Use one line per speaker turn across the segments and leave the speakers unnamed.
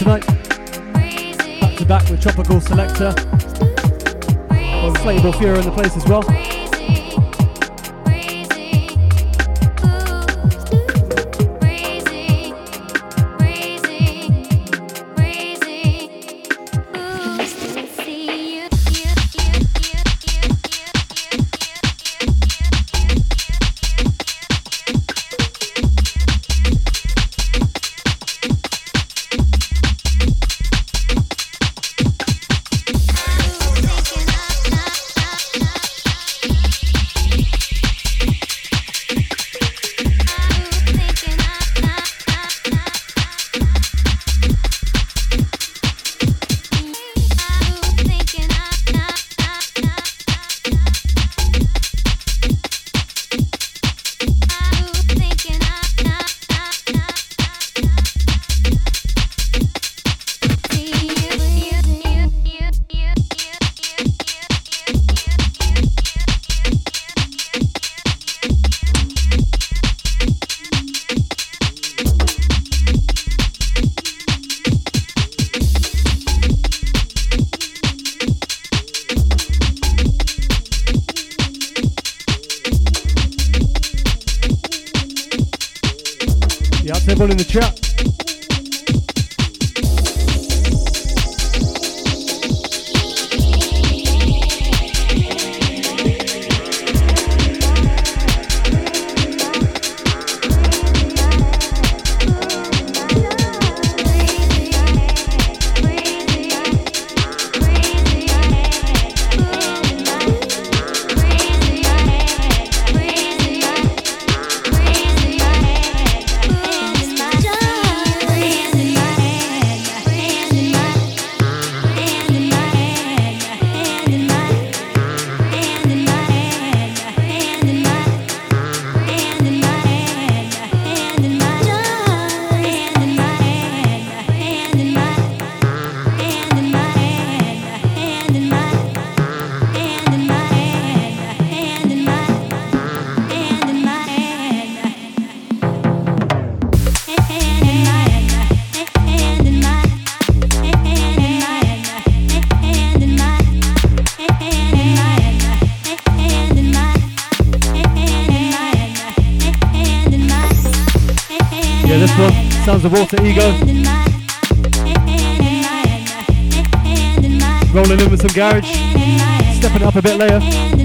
tonight. Back to back with Tropical Selecta. Well, Inflatable Fuhrer in the place as well. Everyone in the chat. Sounds of Water Ego. Rolling in with some garage. Stepping up a bit later.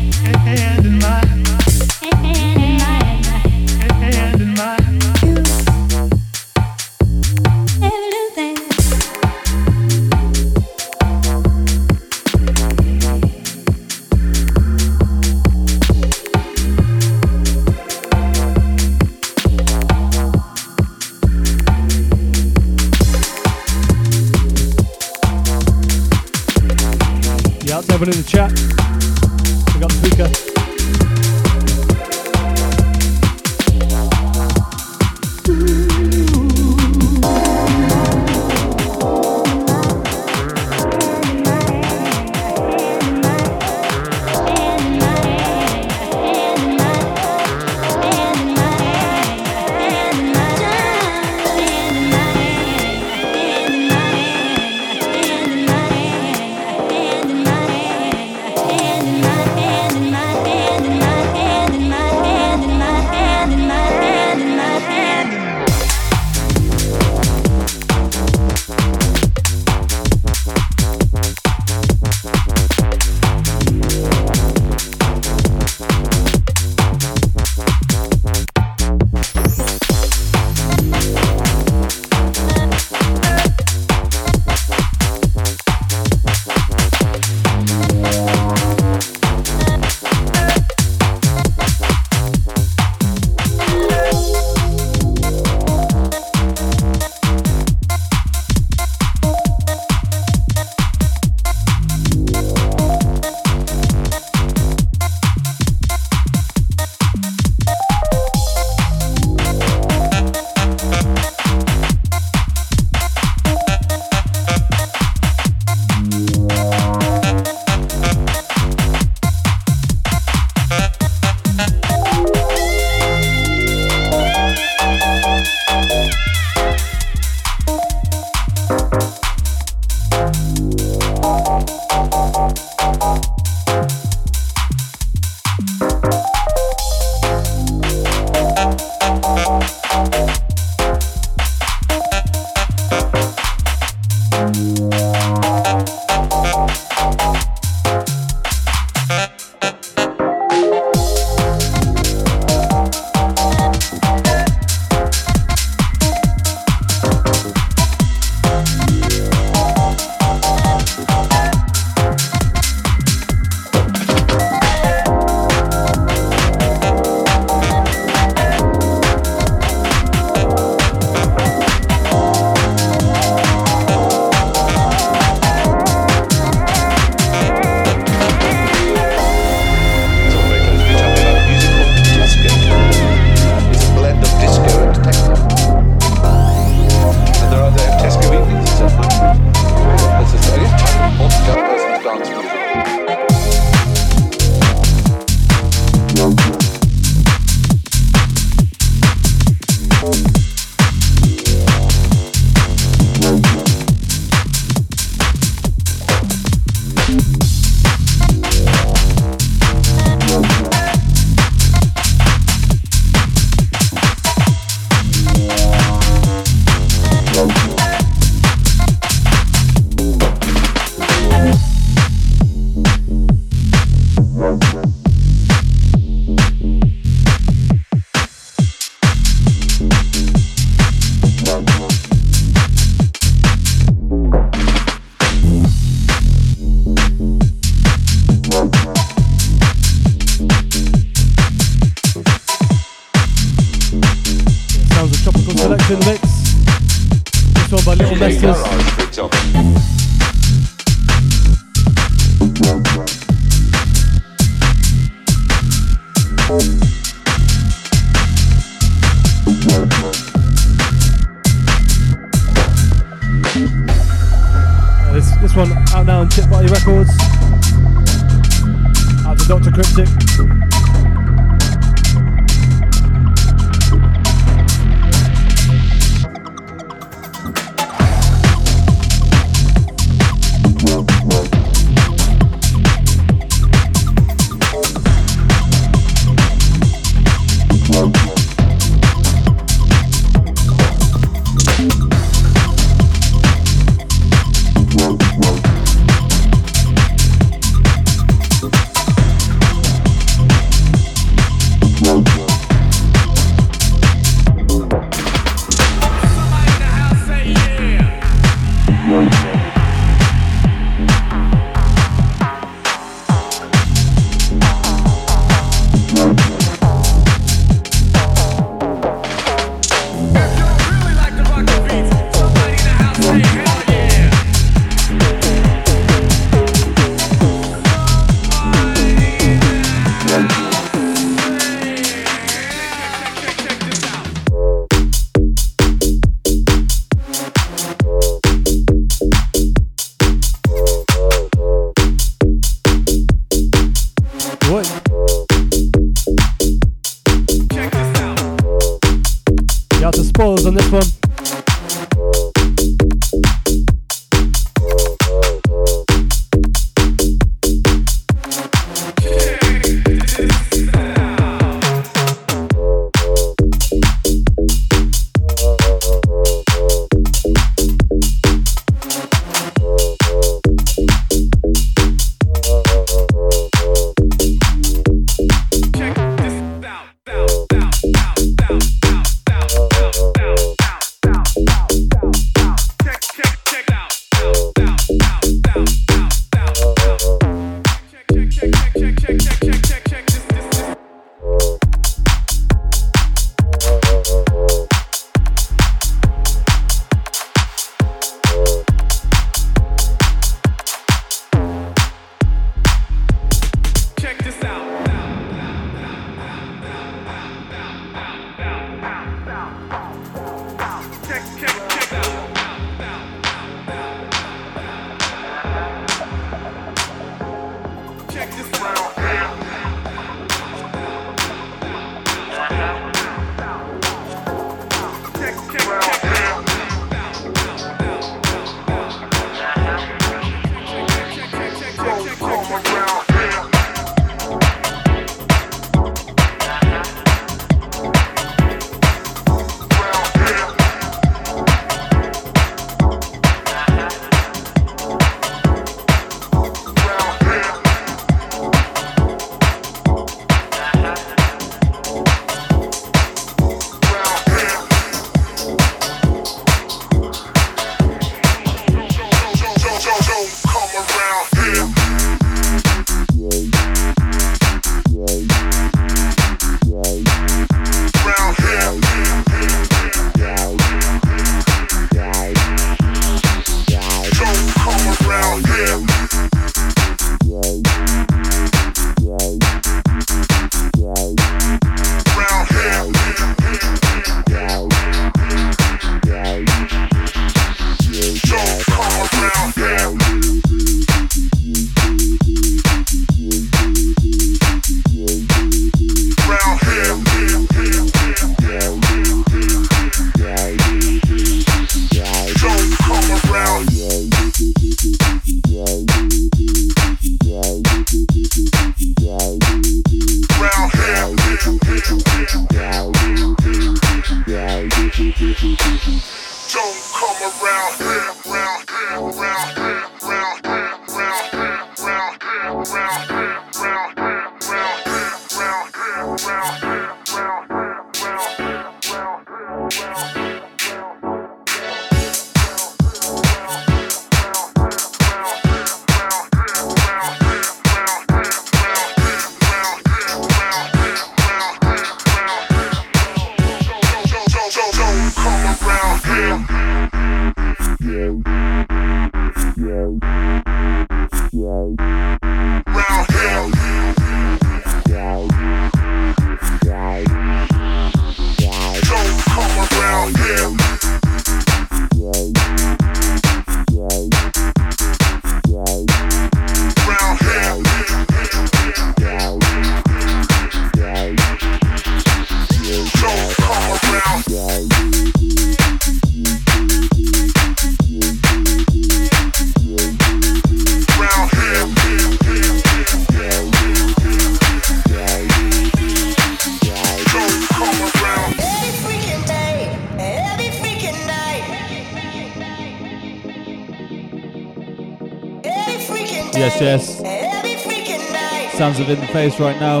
Face right now.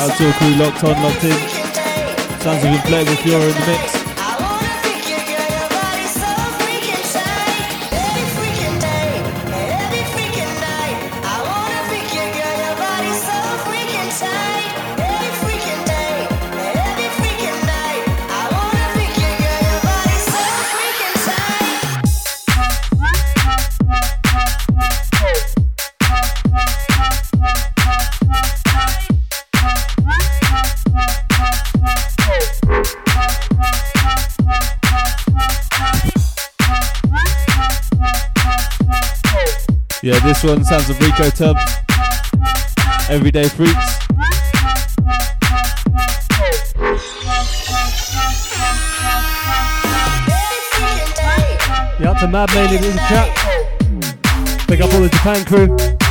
Out to crew locked on, locked in. Sounds of Inflatable Fuhrer in the mix. One sounds of Rico Tubbs. Everyday Freaks.
Yeah, to Mad Made in the chat. Big up all the Japan crew.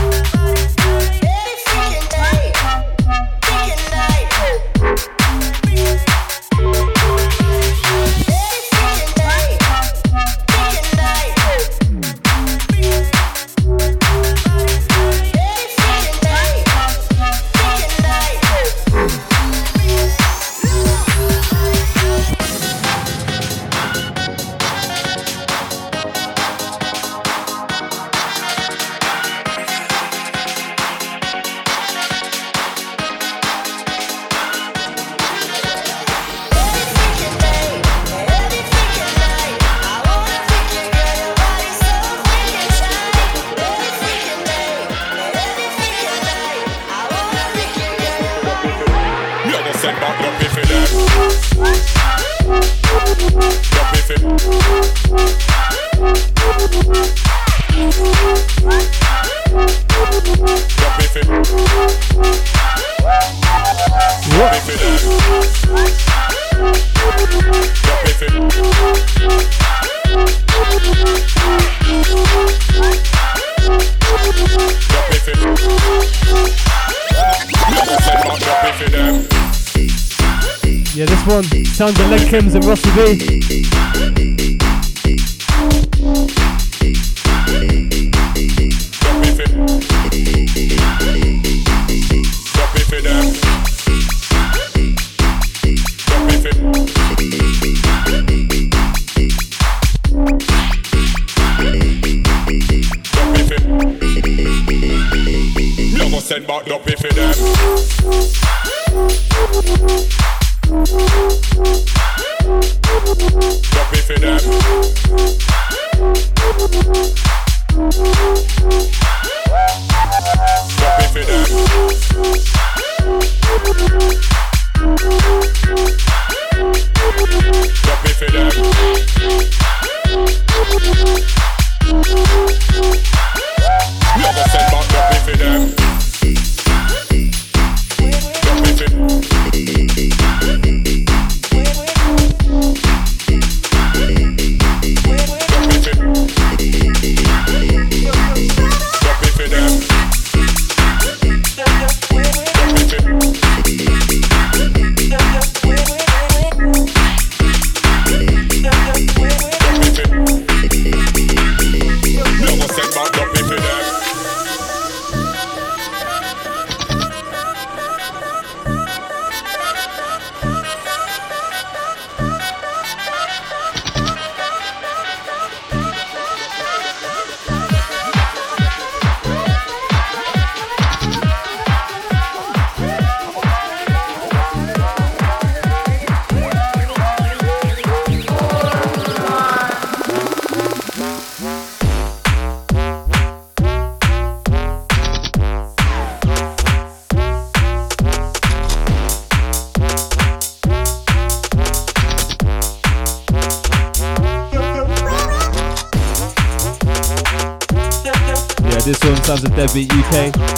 Deadbeat UK.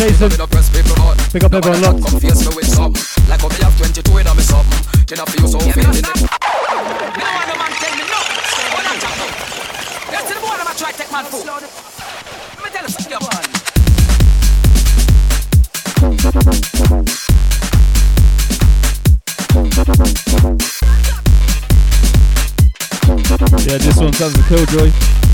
Jason. Pick up everyone locked. Like me have 22 in me something. Then I feel so feeling it. Try take my food. Let me tell you something.
Yeah, this one sounds a killjoy.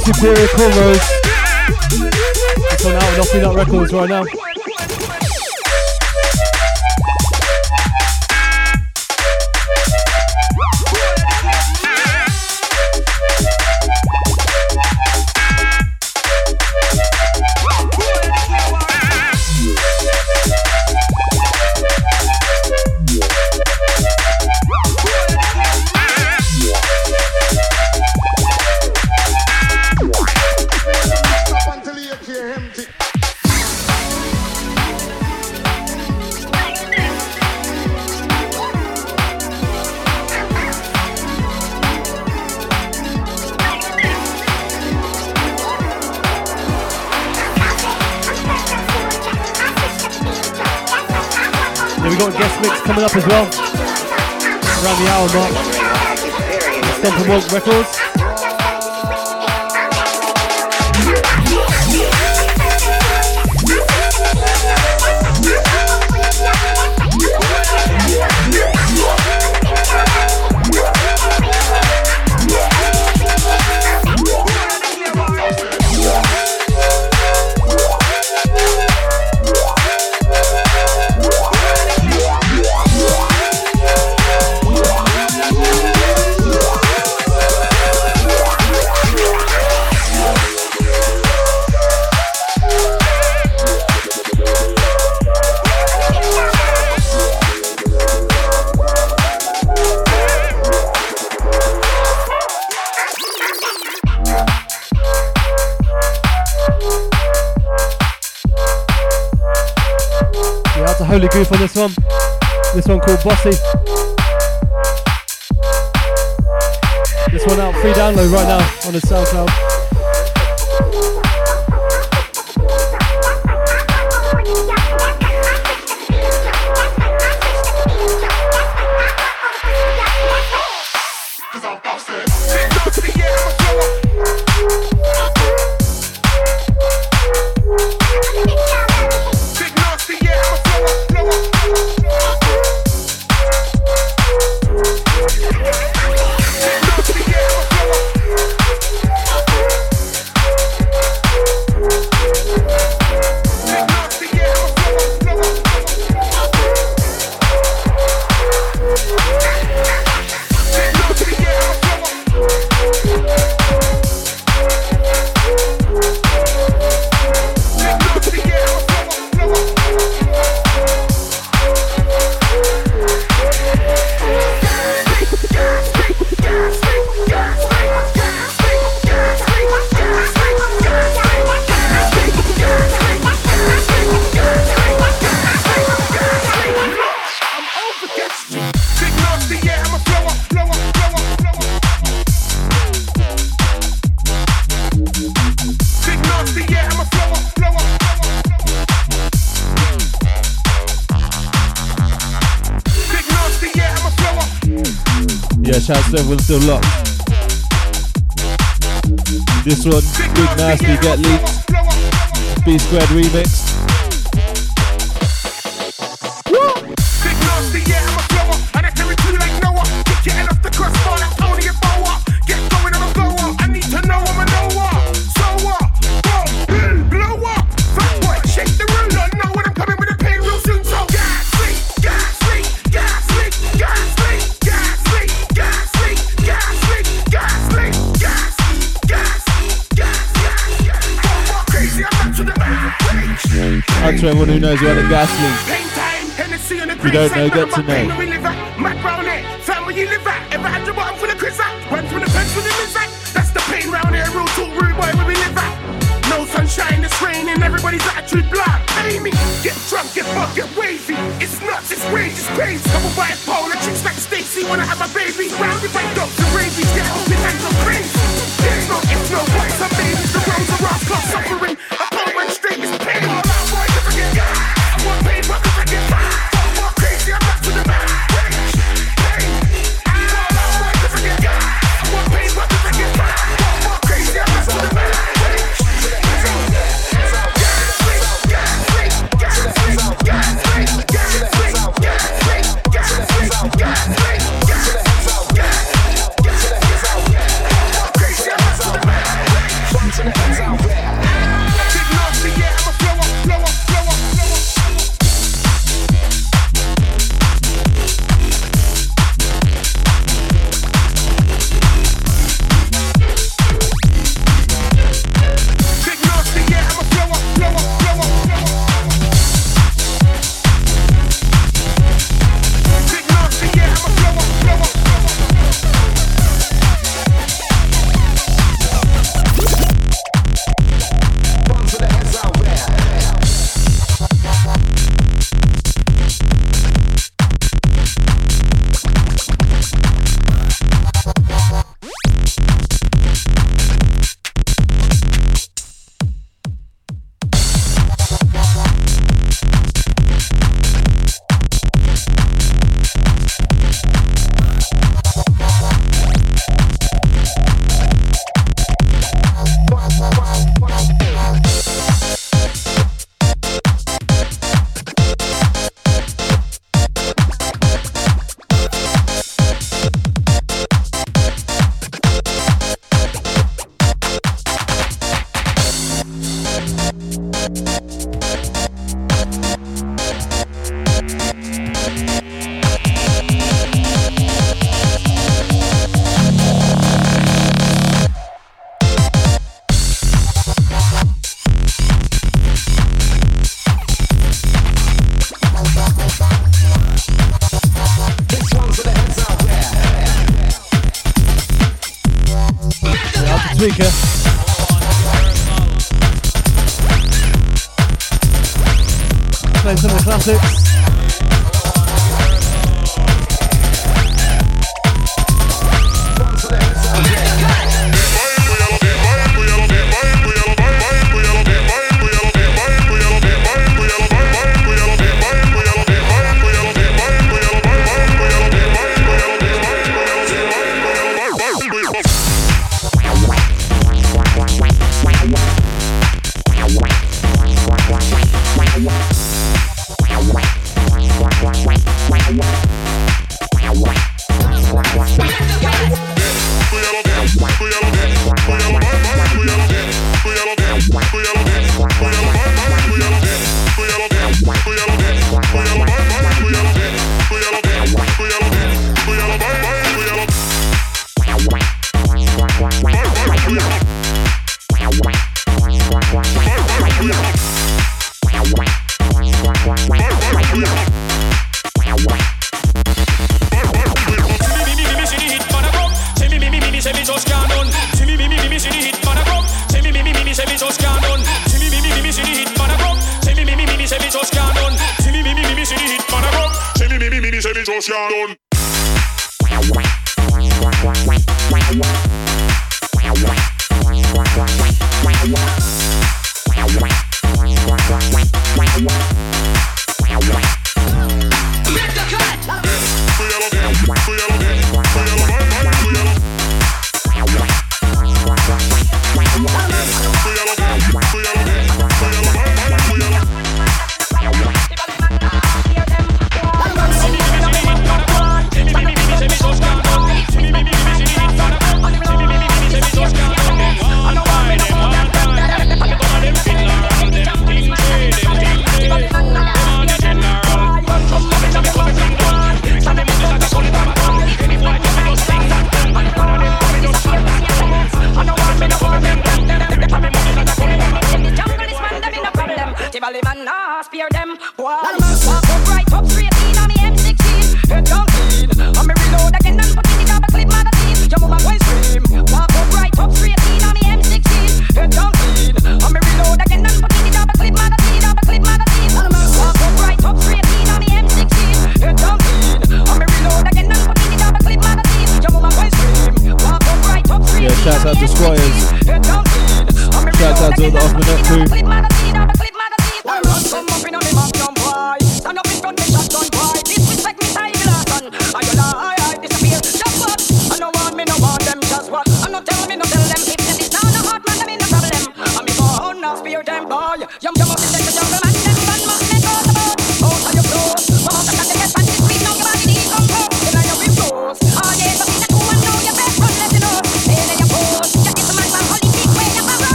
Superior Cornrows. It's on out and off Records right now. Up as well. Around the hour mark. Stomp Records. Holy Goof on this one. This one called Bossy. This one out free download right now on the SoundCloud.
Everyone's still locked. This one, Big Nasty Get Leaked, B Squared remix. To everyone who knows gas leak. You don't know, get to know.
That's the pain round here, real talk, rude boy, where we live at. No sunshine, it's raining, everybody's attitude black. Pay me, get drunk, get fucked, get wavy. It's nuts, it's rage, it's crazy. Couple bipolar chicks like Stacy wanna have a baby.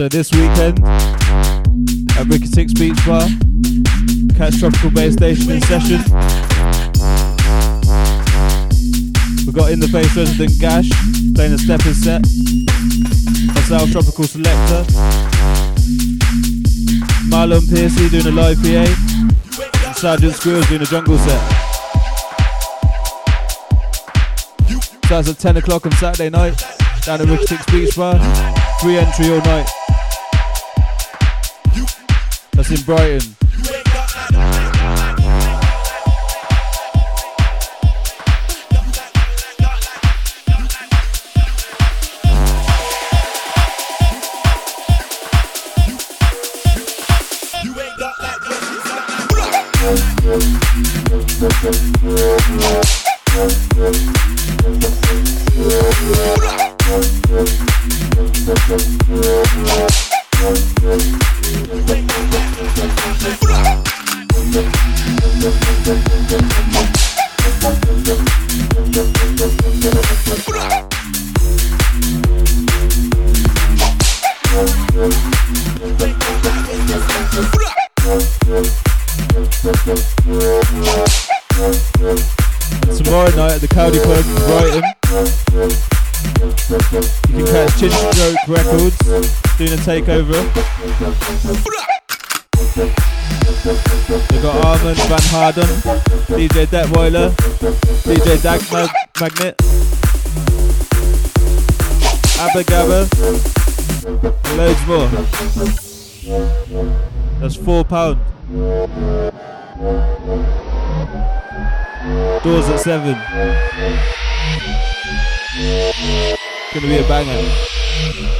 So this weekend at Ricky Six Beach Bar, Catch Tropical Bass Station in session. We've got In the Face resident Gash playing a step stepping set. Myself, Tropical Selecta. Marlon Piercy doing a live PA. And Sergeant Squirrels doing a jungle set. That's at 10 o'clock on Saturday night down at Ricky Six Beach Bar. Free entry all night. In Brighton. A takeover. They've got Armand Van Harden, DJ Detweiler, DJ Dag Mag- Magnet, Abba Gabba, loads more. That's four pound. Doors at seven. Gonna be a banger.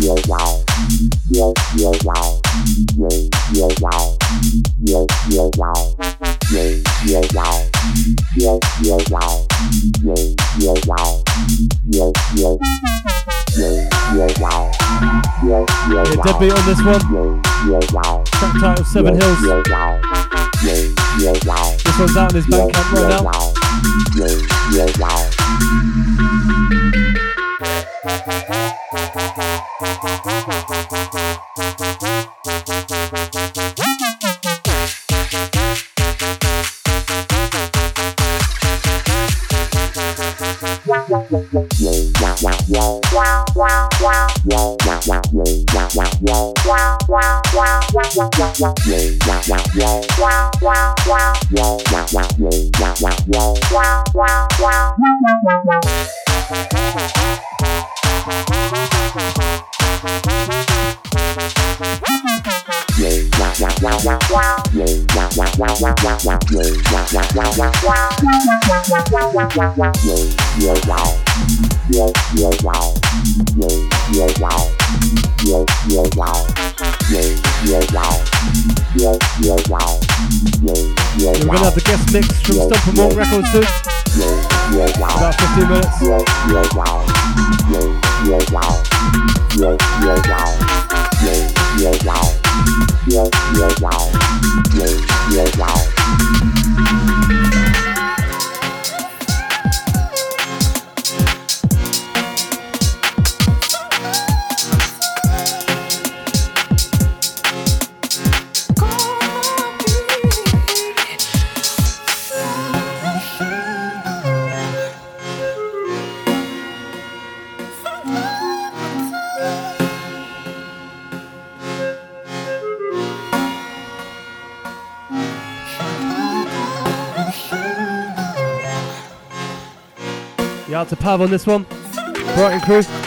Yeah, deadbeat on this one. Track title Seven Hills. This one's out on his Bandcamp right now. We're gonna have we're gonna have the guest mix from Stomp N Wonk Records too. Yeah, yeah,
wow. To Pav on this one. Brighton crew.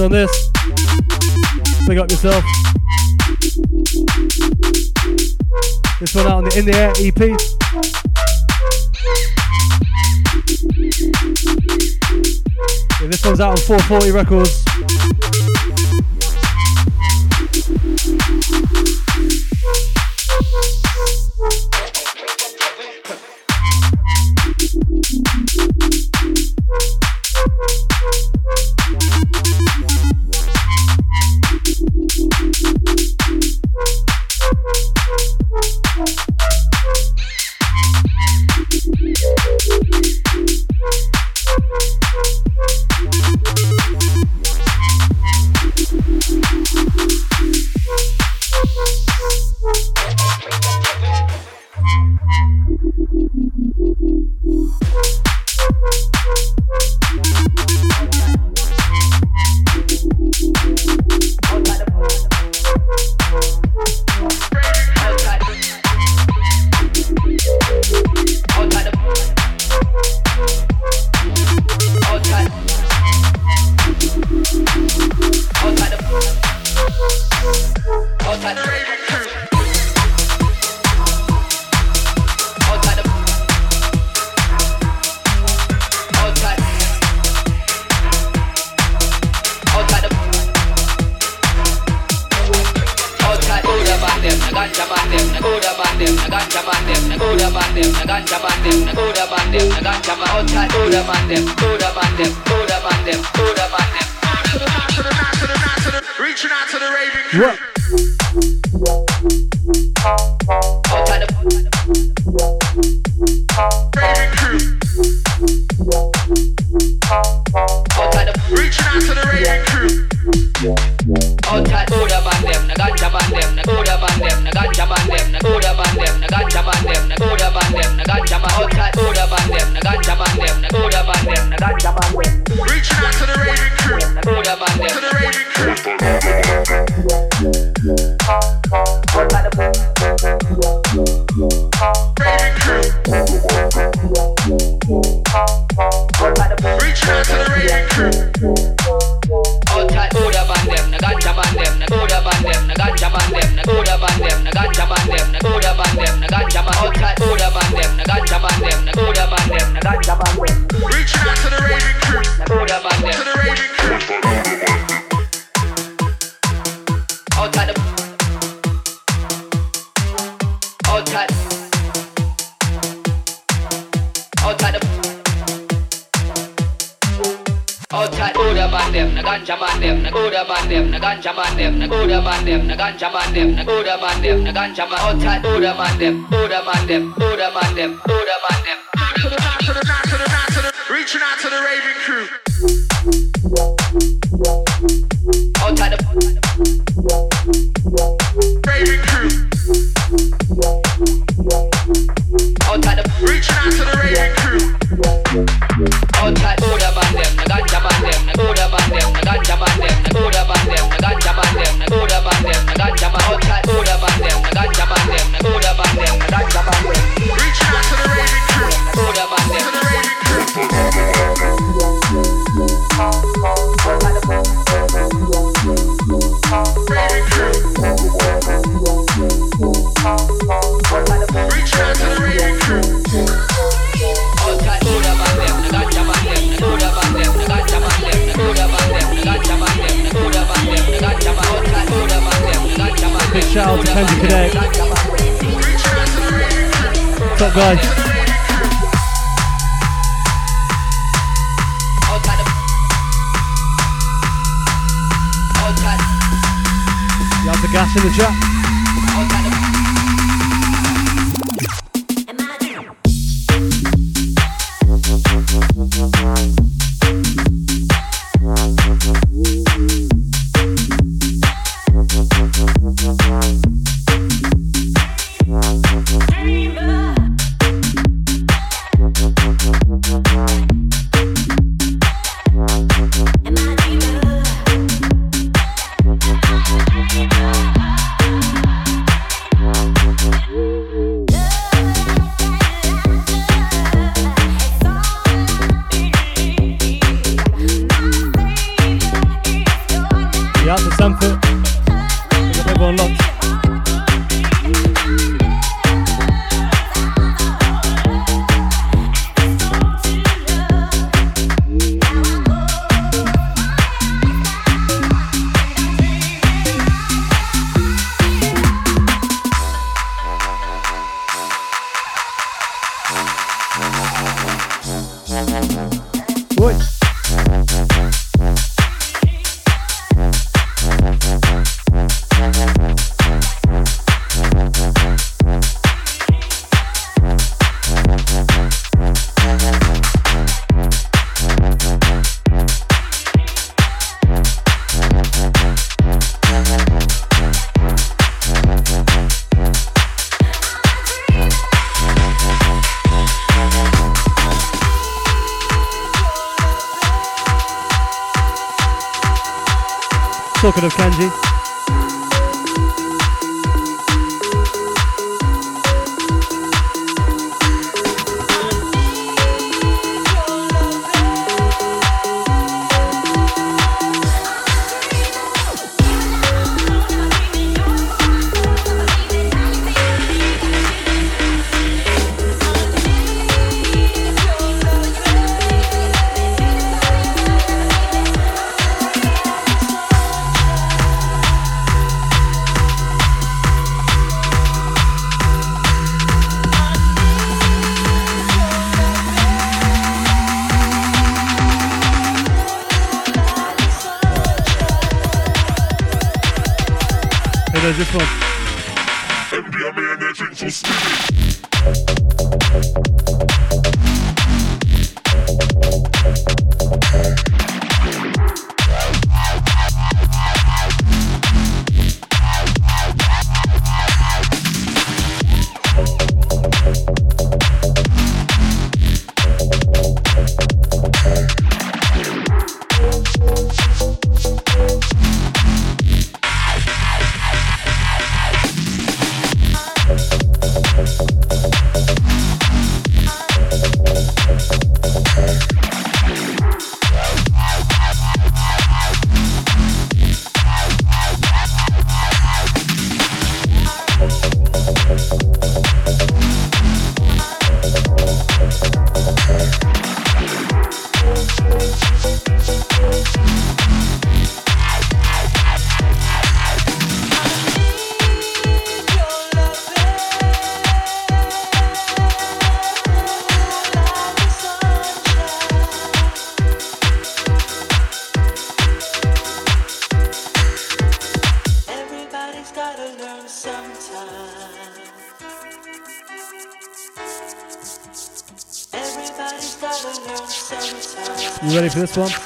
On this. Big up yourself. This one out on the In the Air EP. Yeah, this one's out on 440 Records.
To
Sanford.
This one?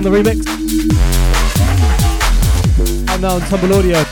On the remix. Out
now on Tumble Audio.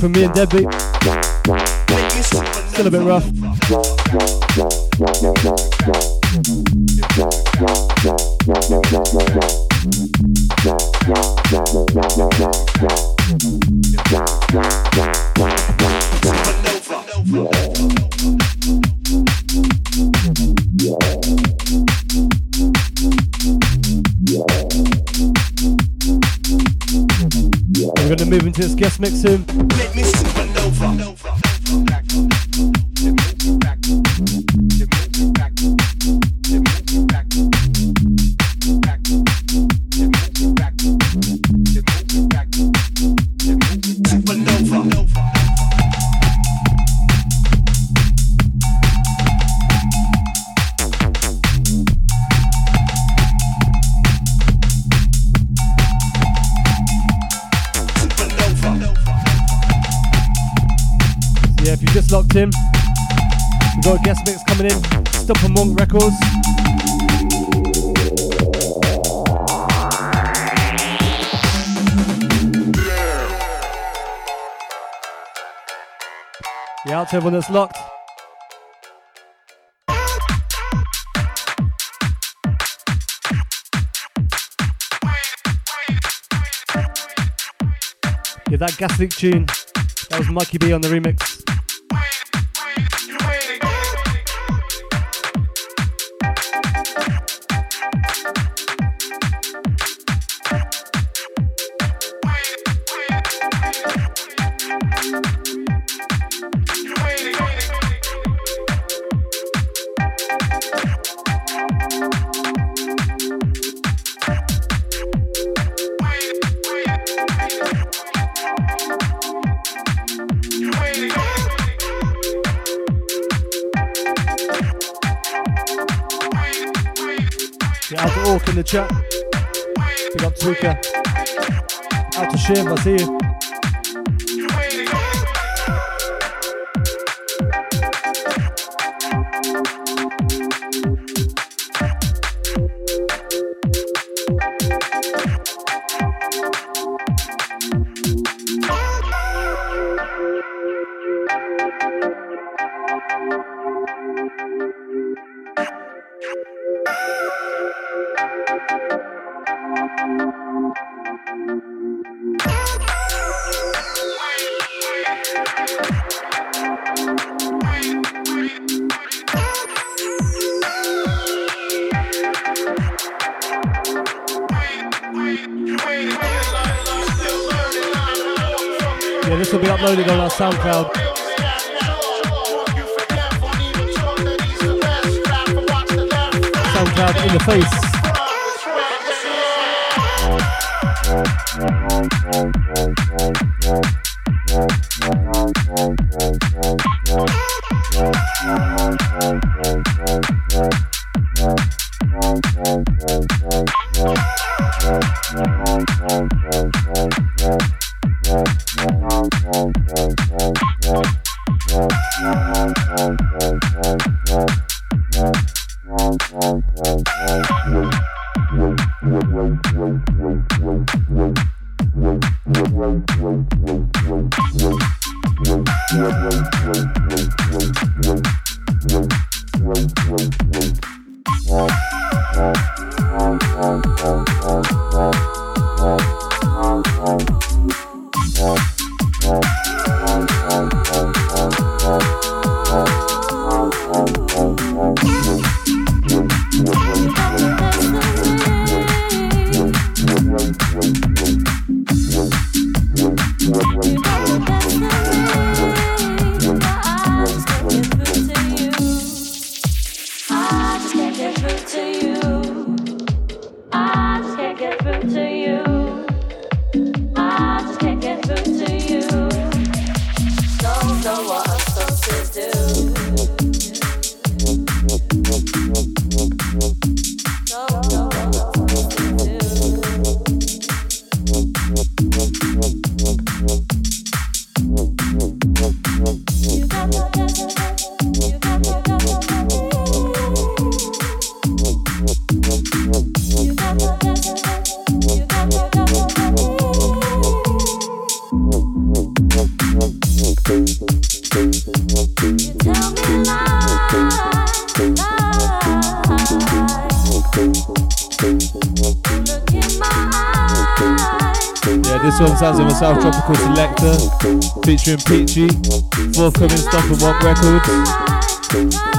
From me and Debbie. Still a bit rough. We're going to move into this guest mix soon. Locked. Yeah, that gas leak tune. That was Mikey B on the remix. Out to Shame, I see you. SoundCloud. SoundCloud in the face.
South featuring Peachy, forthcoming Stomp N Wonk Records.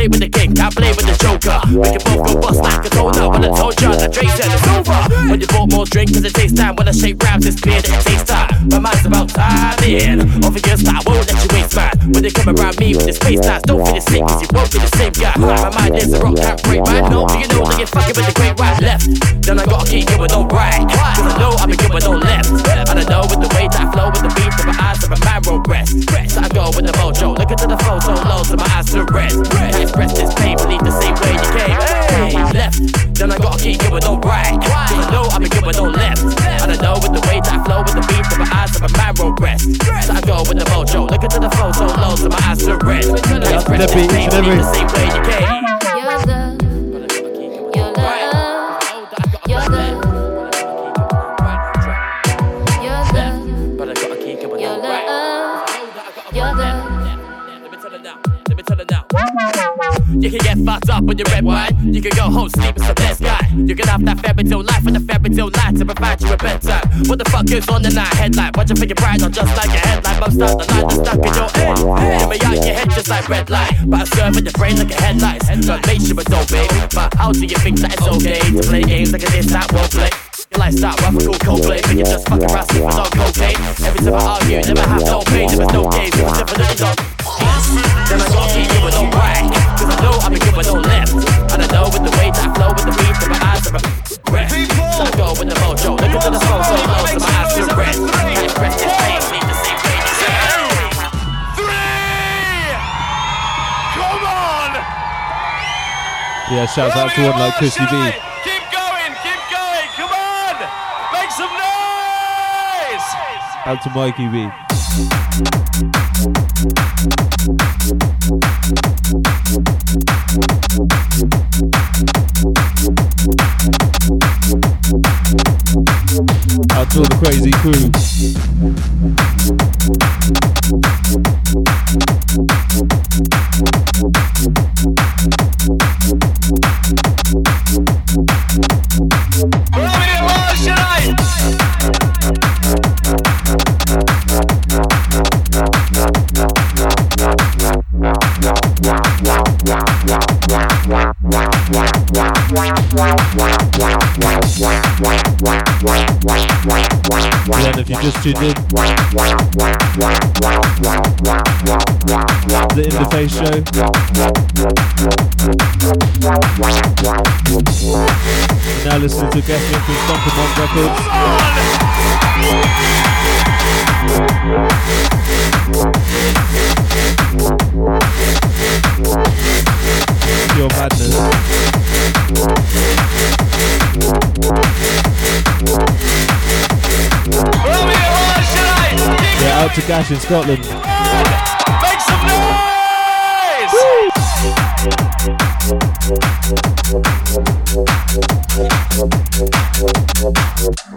Play with the king, can't play with the joker. We can both go bust like a donut. When I told you that Drake said it's over. When you bought more drink, cause it takes time. When I shake rhymes, it's clear that it takes time. My mind's about timing. Over your style, won't let you waste man. When they come around me with this face nice, don't feel the same, cause you won't be the same guy. My mind is a rock, can't break my no. You know that you're fucking with the great right left. Then I gotta keep going on right. Cause I know I've been going on left. And I know with the way that I flow with the beat, that my eyes of a man roll rest. I go with the mojo, look into the photo, low, so my eyes to rest. I express this pain, believe the same way you came. Hey, left, then I gotta keep going on right. Cause I know I've been going on left. I know with the way that I flow with the beat, that my eyes of a man roll rest. So I go with the mojo, look into the photo, low, so my eyes to rest. I express this pain, believe the same way you came. With your red wine. You can go home, sleep with the best guy. You can have that fairy tale life and the fairy tale night to provide you a bedtime. What the fuck is on the night headlight? Watch you for your pride, not just like a. Most of the light that's stuck in your head. Get me out your head just like red light. But I serve in your brain like a headlight. It's dope, baby. But how do you think that it's okay to play games like a this that won't play? Your lifestyle, rough and cool, Coldplay But you just fuck around, sleep on cocaine Every time I argue, never have no pain There was no games, it was definitely Then I gotta you with no right Cause I know I've been good with no left And I know with the way that I flow with the beat That my eyes are breath So I go with the mojo Look into the soul so low So my eyes feel red Can't rest in pain Need the same way
Come on!
Yeah, shouts out to one like Krissi B.
Keep going, keep going, come on! Make some noise!
Out to Mikey B. Out to the crazy crew. Yeah, if you just tuned in, the In the Face show. Now listening to guest from Stomp N Wonk Records. Pure madness. Out to Gash in Scotland.
Make some noise!
Yes,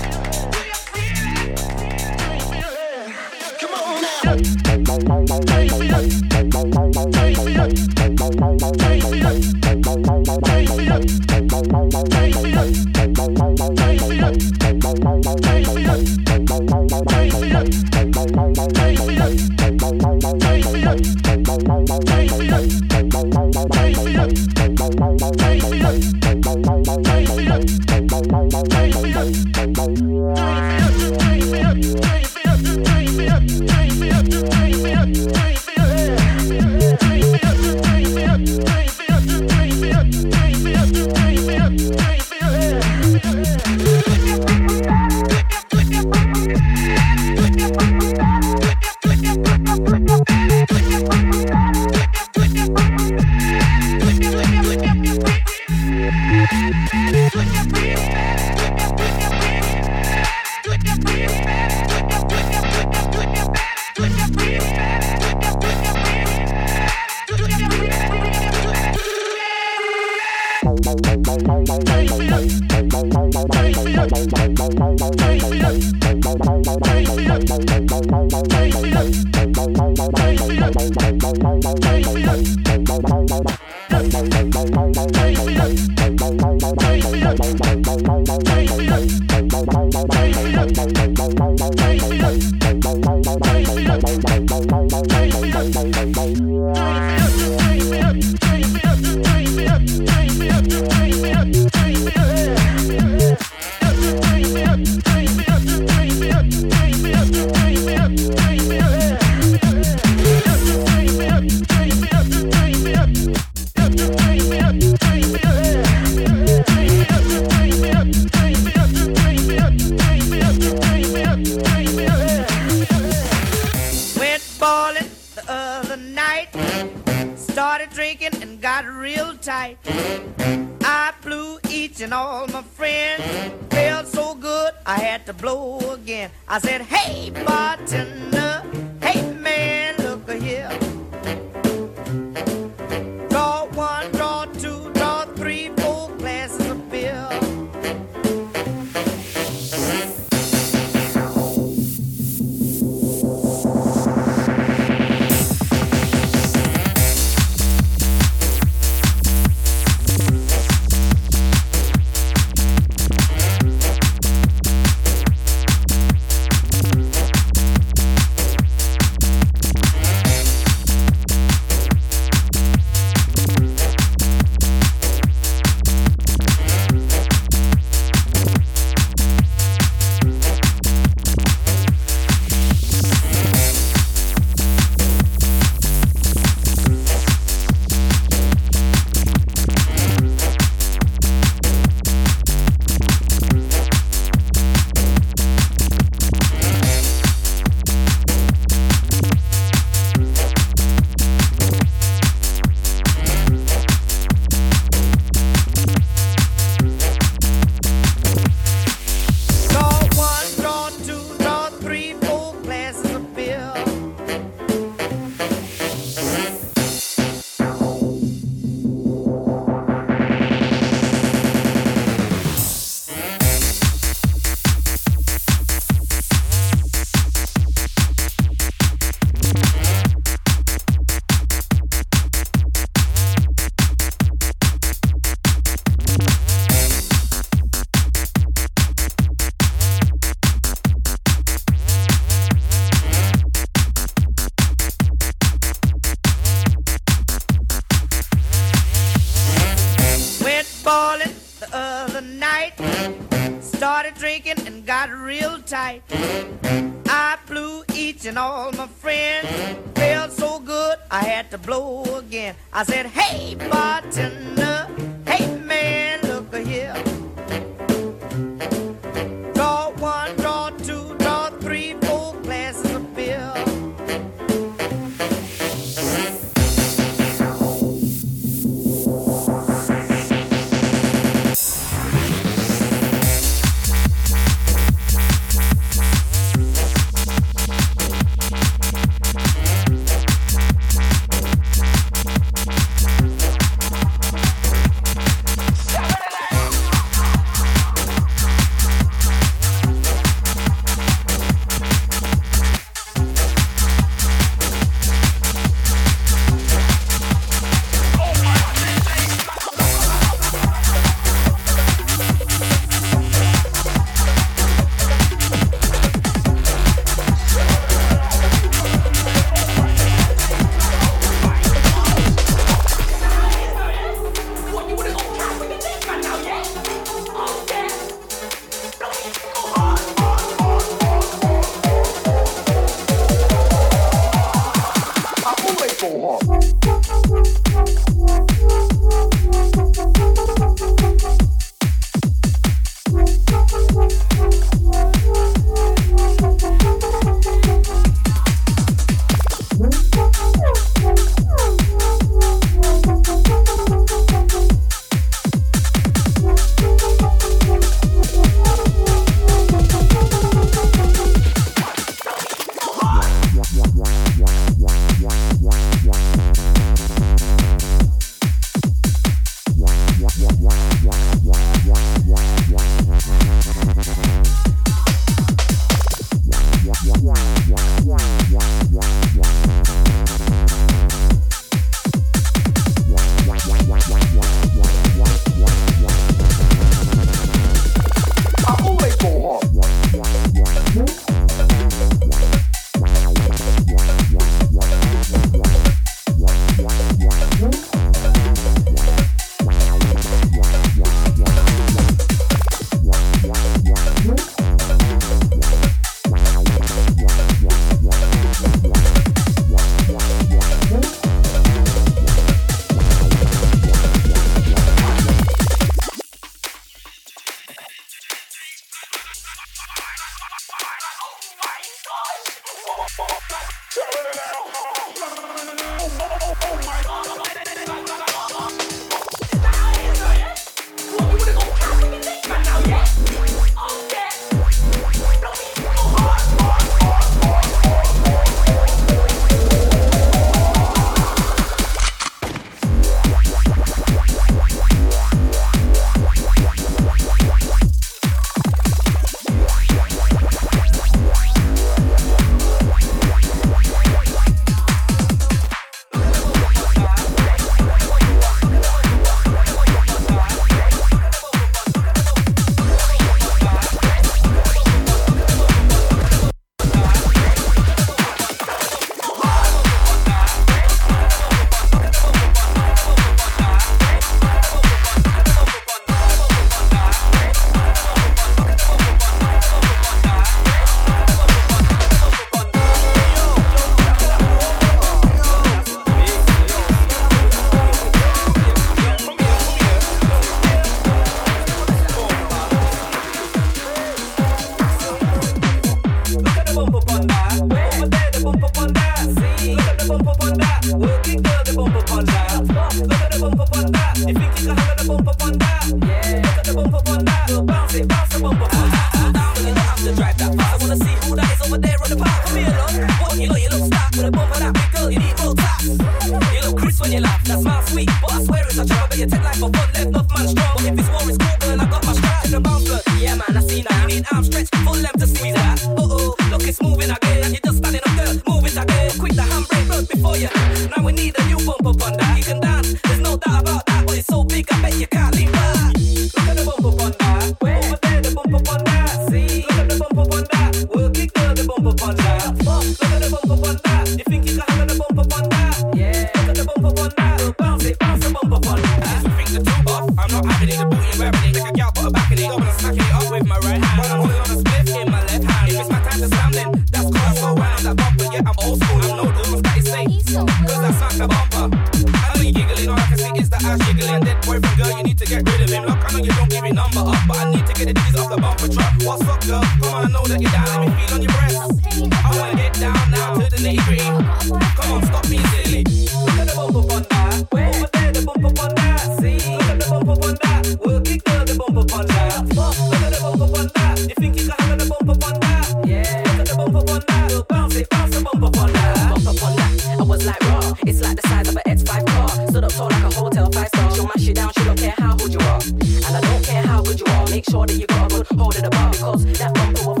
Make sure that you got a good hold of the bar because that bumper will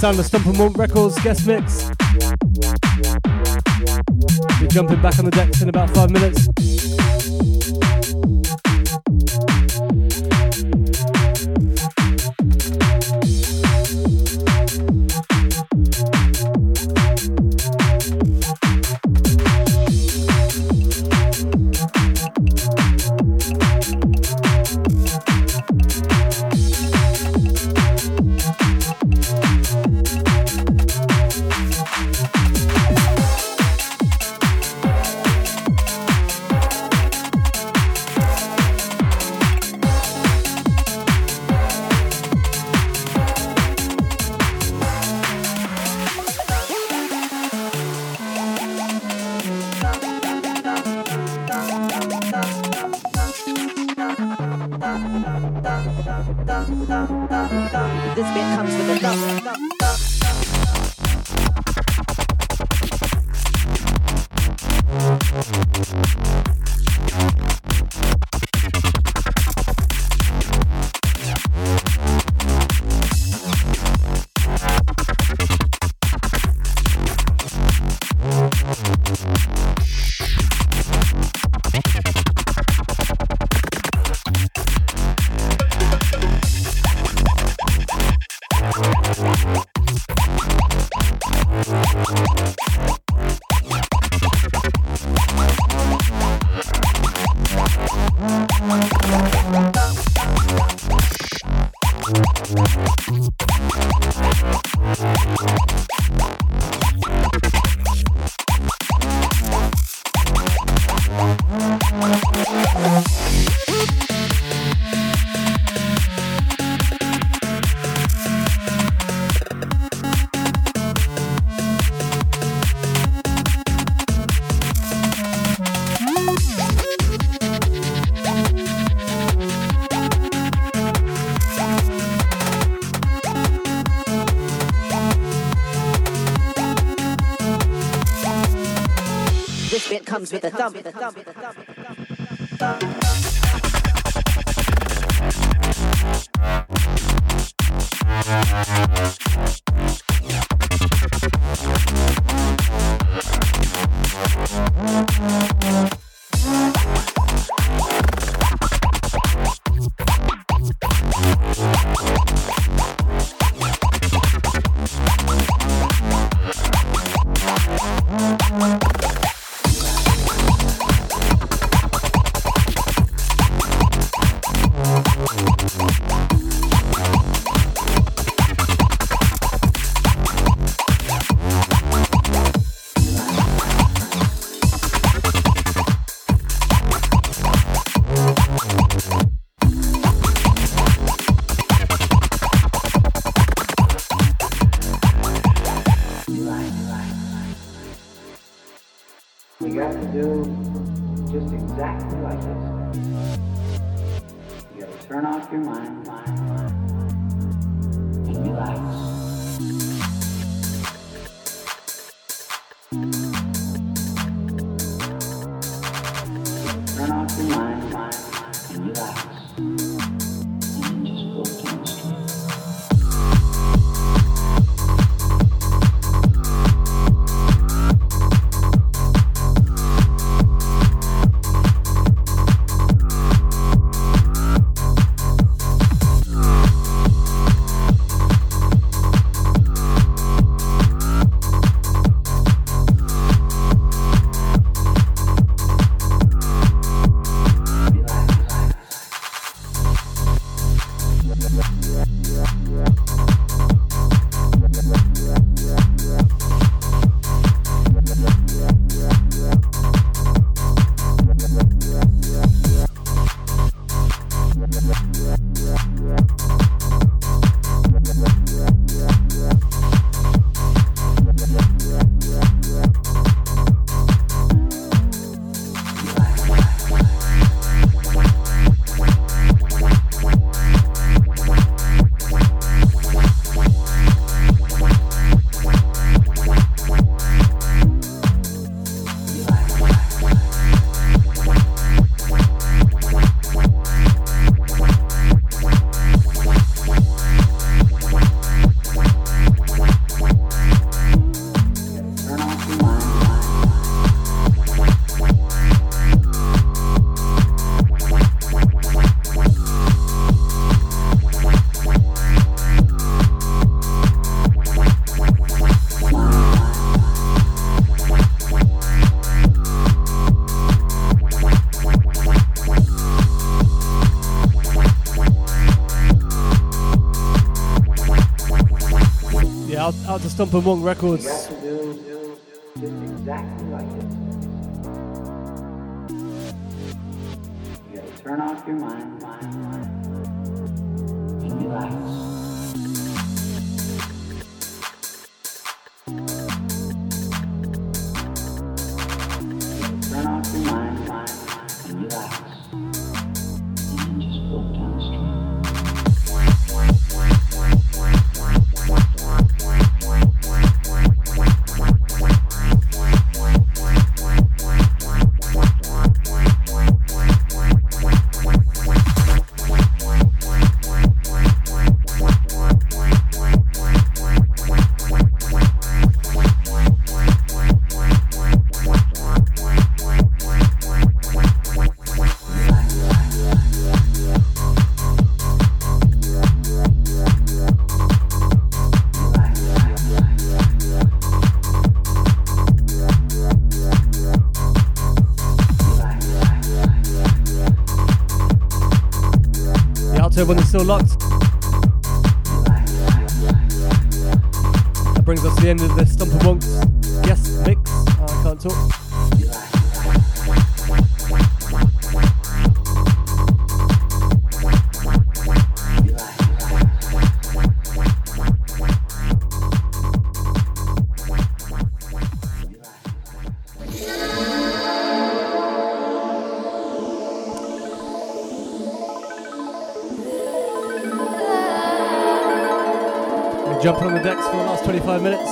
sound of Stomp N Wonk Records guest mix. We're jumping back on the decks in about five minutes.
comes with a thump.
Stomp and Wong Records. five minutes.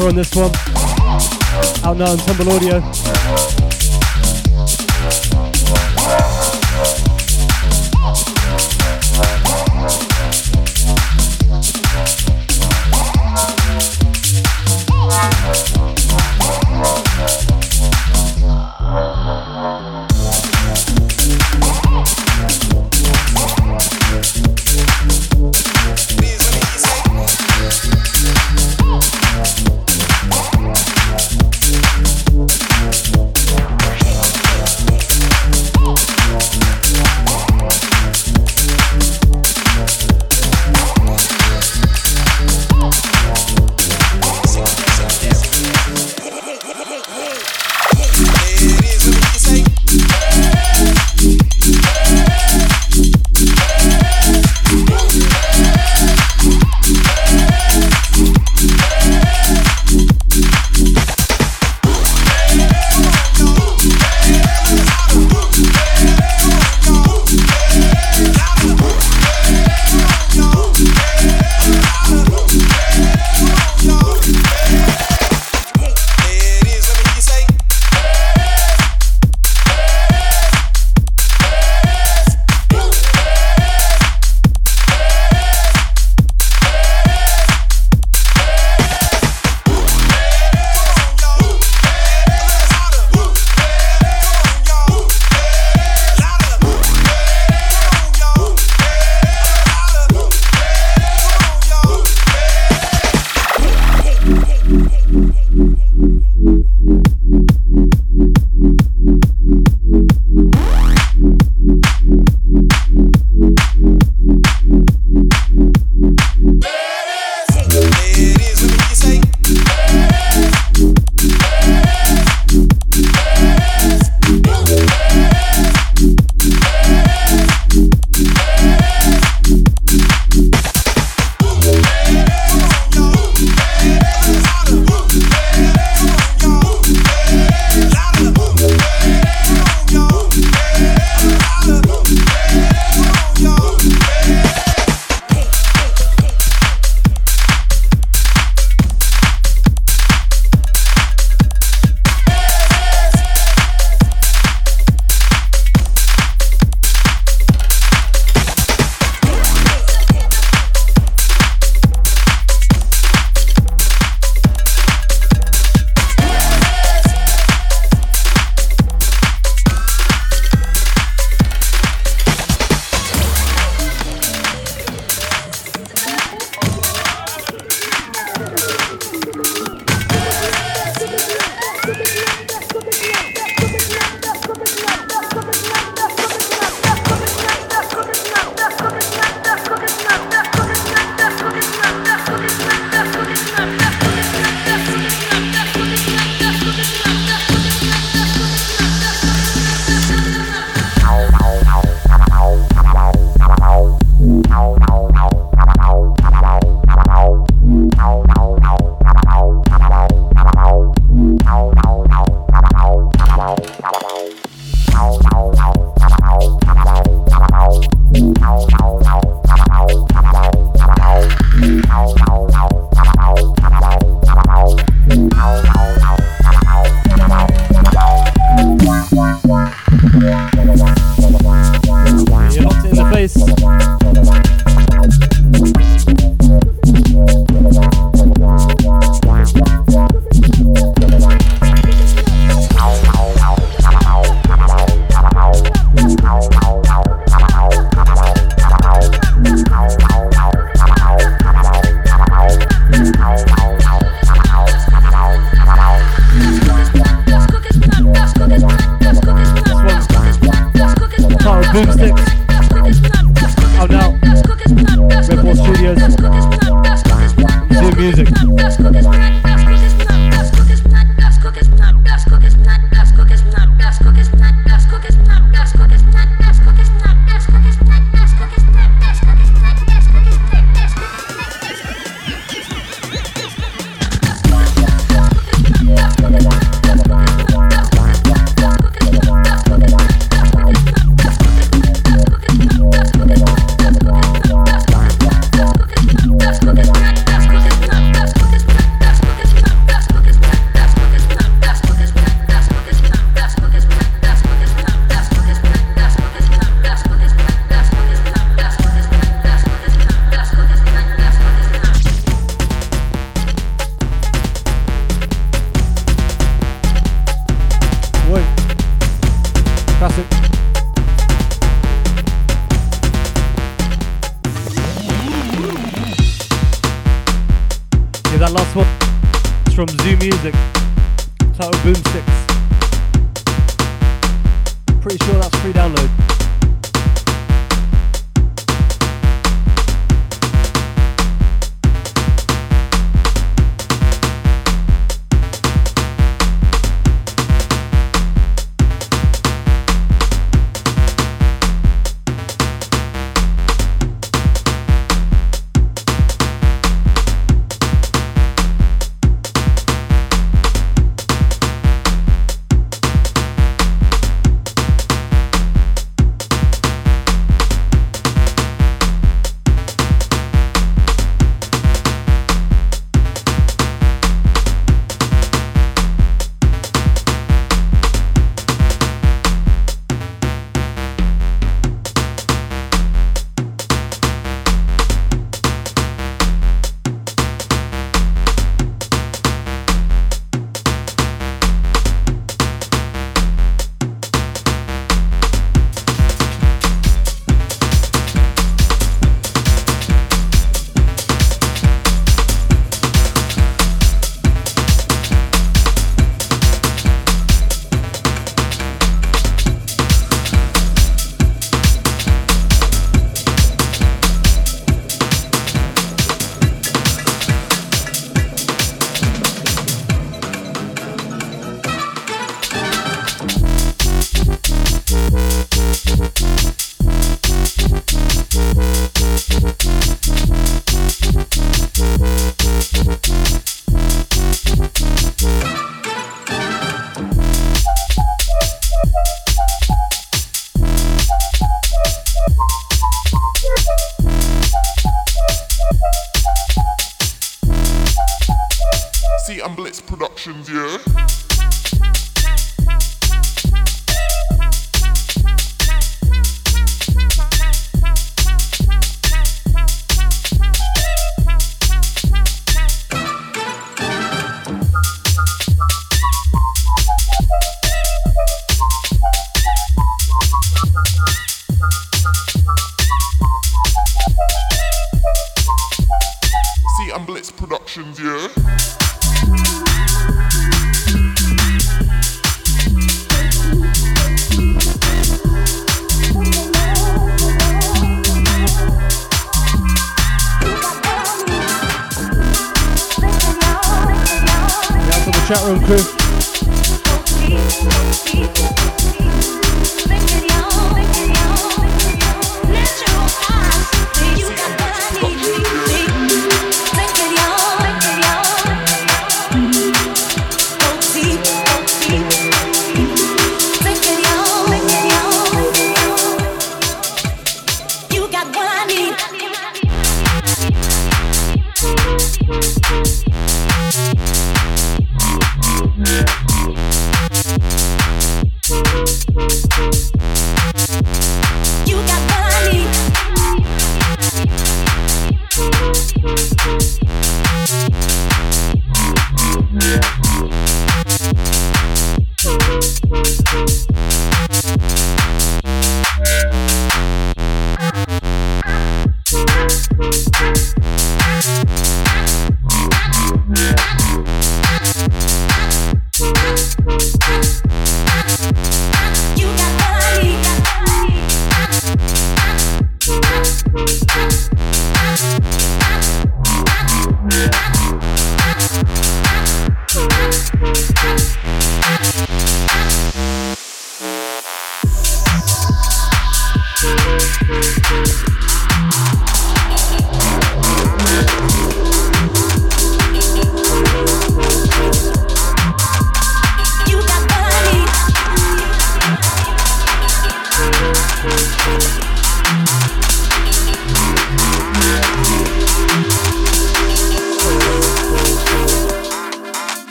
On this one. Out now on Tumble Audio.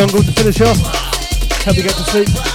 Jungle to finish off. Help you get to sleep.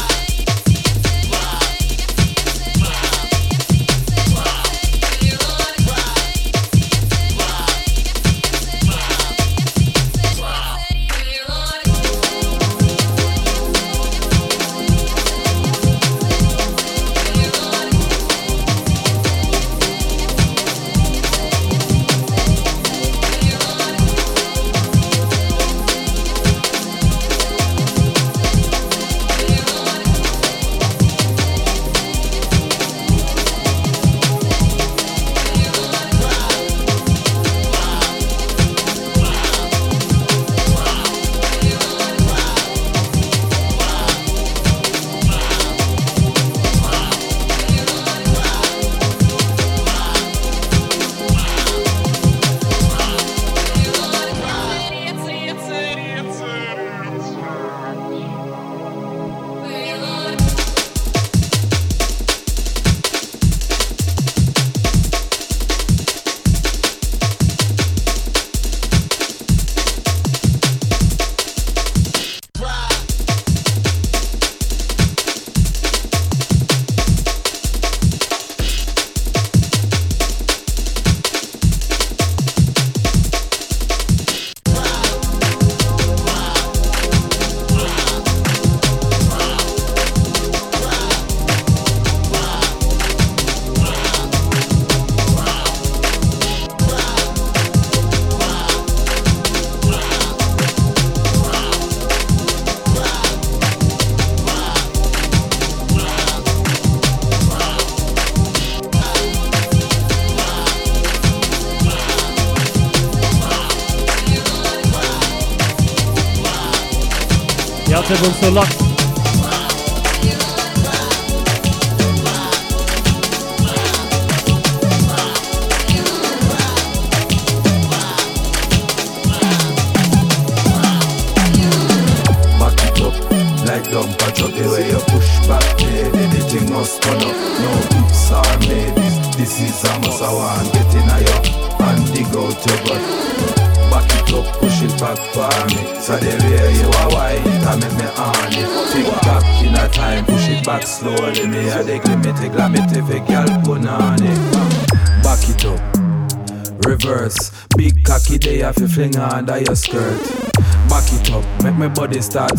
Out to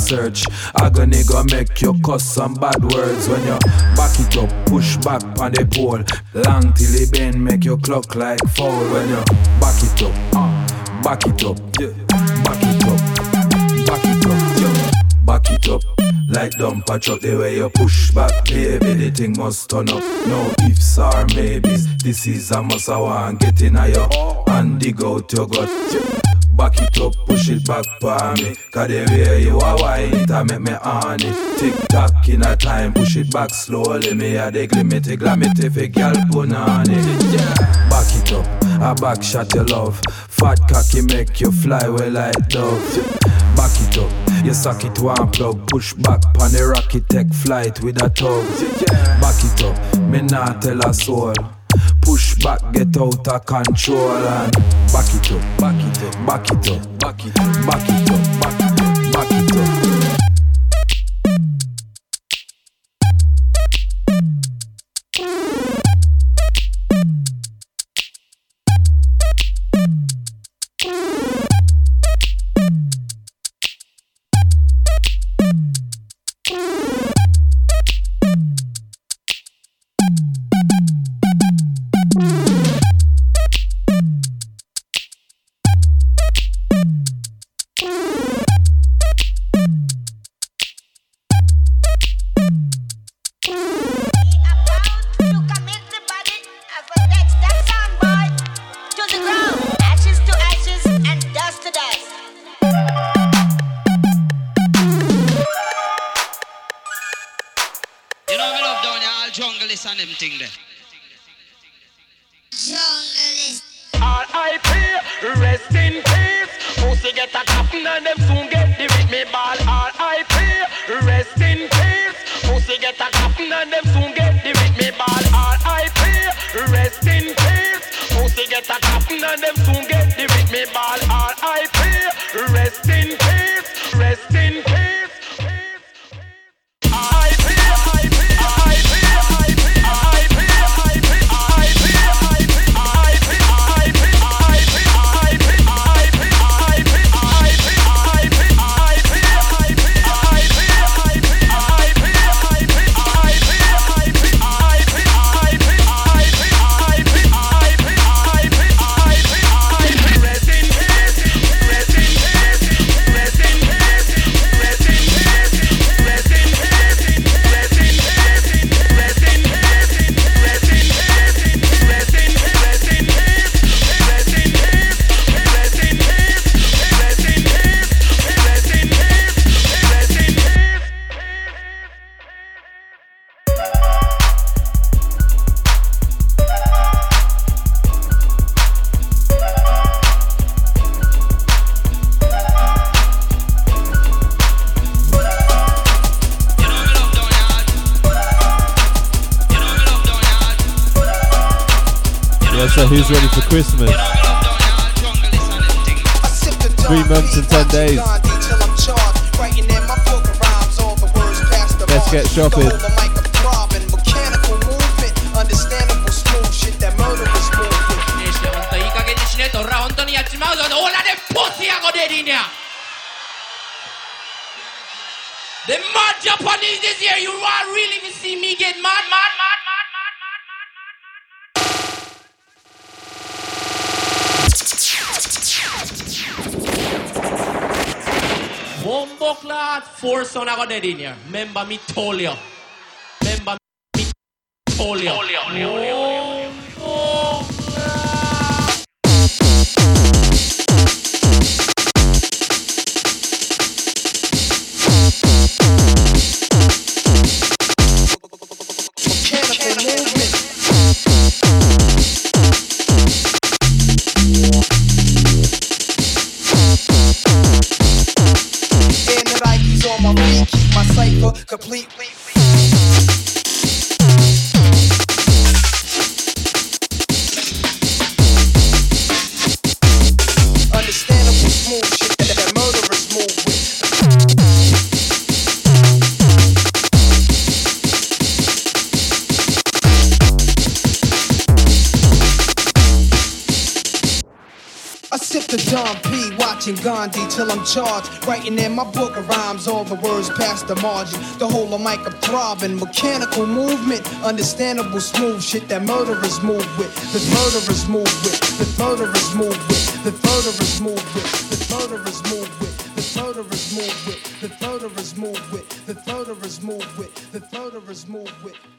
search. Agony go make you cuss some bad words when you back it up, push back on the pole. Long till it bend, make your clock like foul when you back it up, uh, back it up, yeah, back it up, back it up, yeah. Back it up like dumper truck the way you push back, baby. The thing must turn up. No ifs or maybes. This is a must I want. Get in a you and dig out your gut. Back it push it back for me. Cause the way you are wine it make me on it. Tick tock in a time, push it back slowly. Me a the limit, glamit if a girl put on it. Back it up, a back shot your love. Fat cocky make you fly away like dove. Back it up, you suck it one plug. Push back on the rocket, take flight with a tug. Back it up, me not tell a soul. Push back, get out of control and back it up, back it up, back it up, back
junglist and them thing there.
Who's ready for Christmas?
Son I got dead in here. Remember me told you.
Charged. Writing in my book of rhymes, all the words past the margin. The whole of mic up throbbing, mechanical movement, understandable smooth shit that murderers move with. The murderers move with. The murderers move with. The murderers move with. The murderers move with. The murderers move with. The murderers move with. The murderers move with. The murderers move with.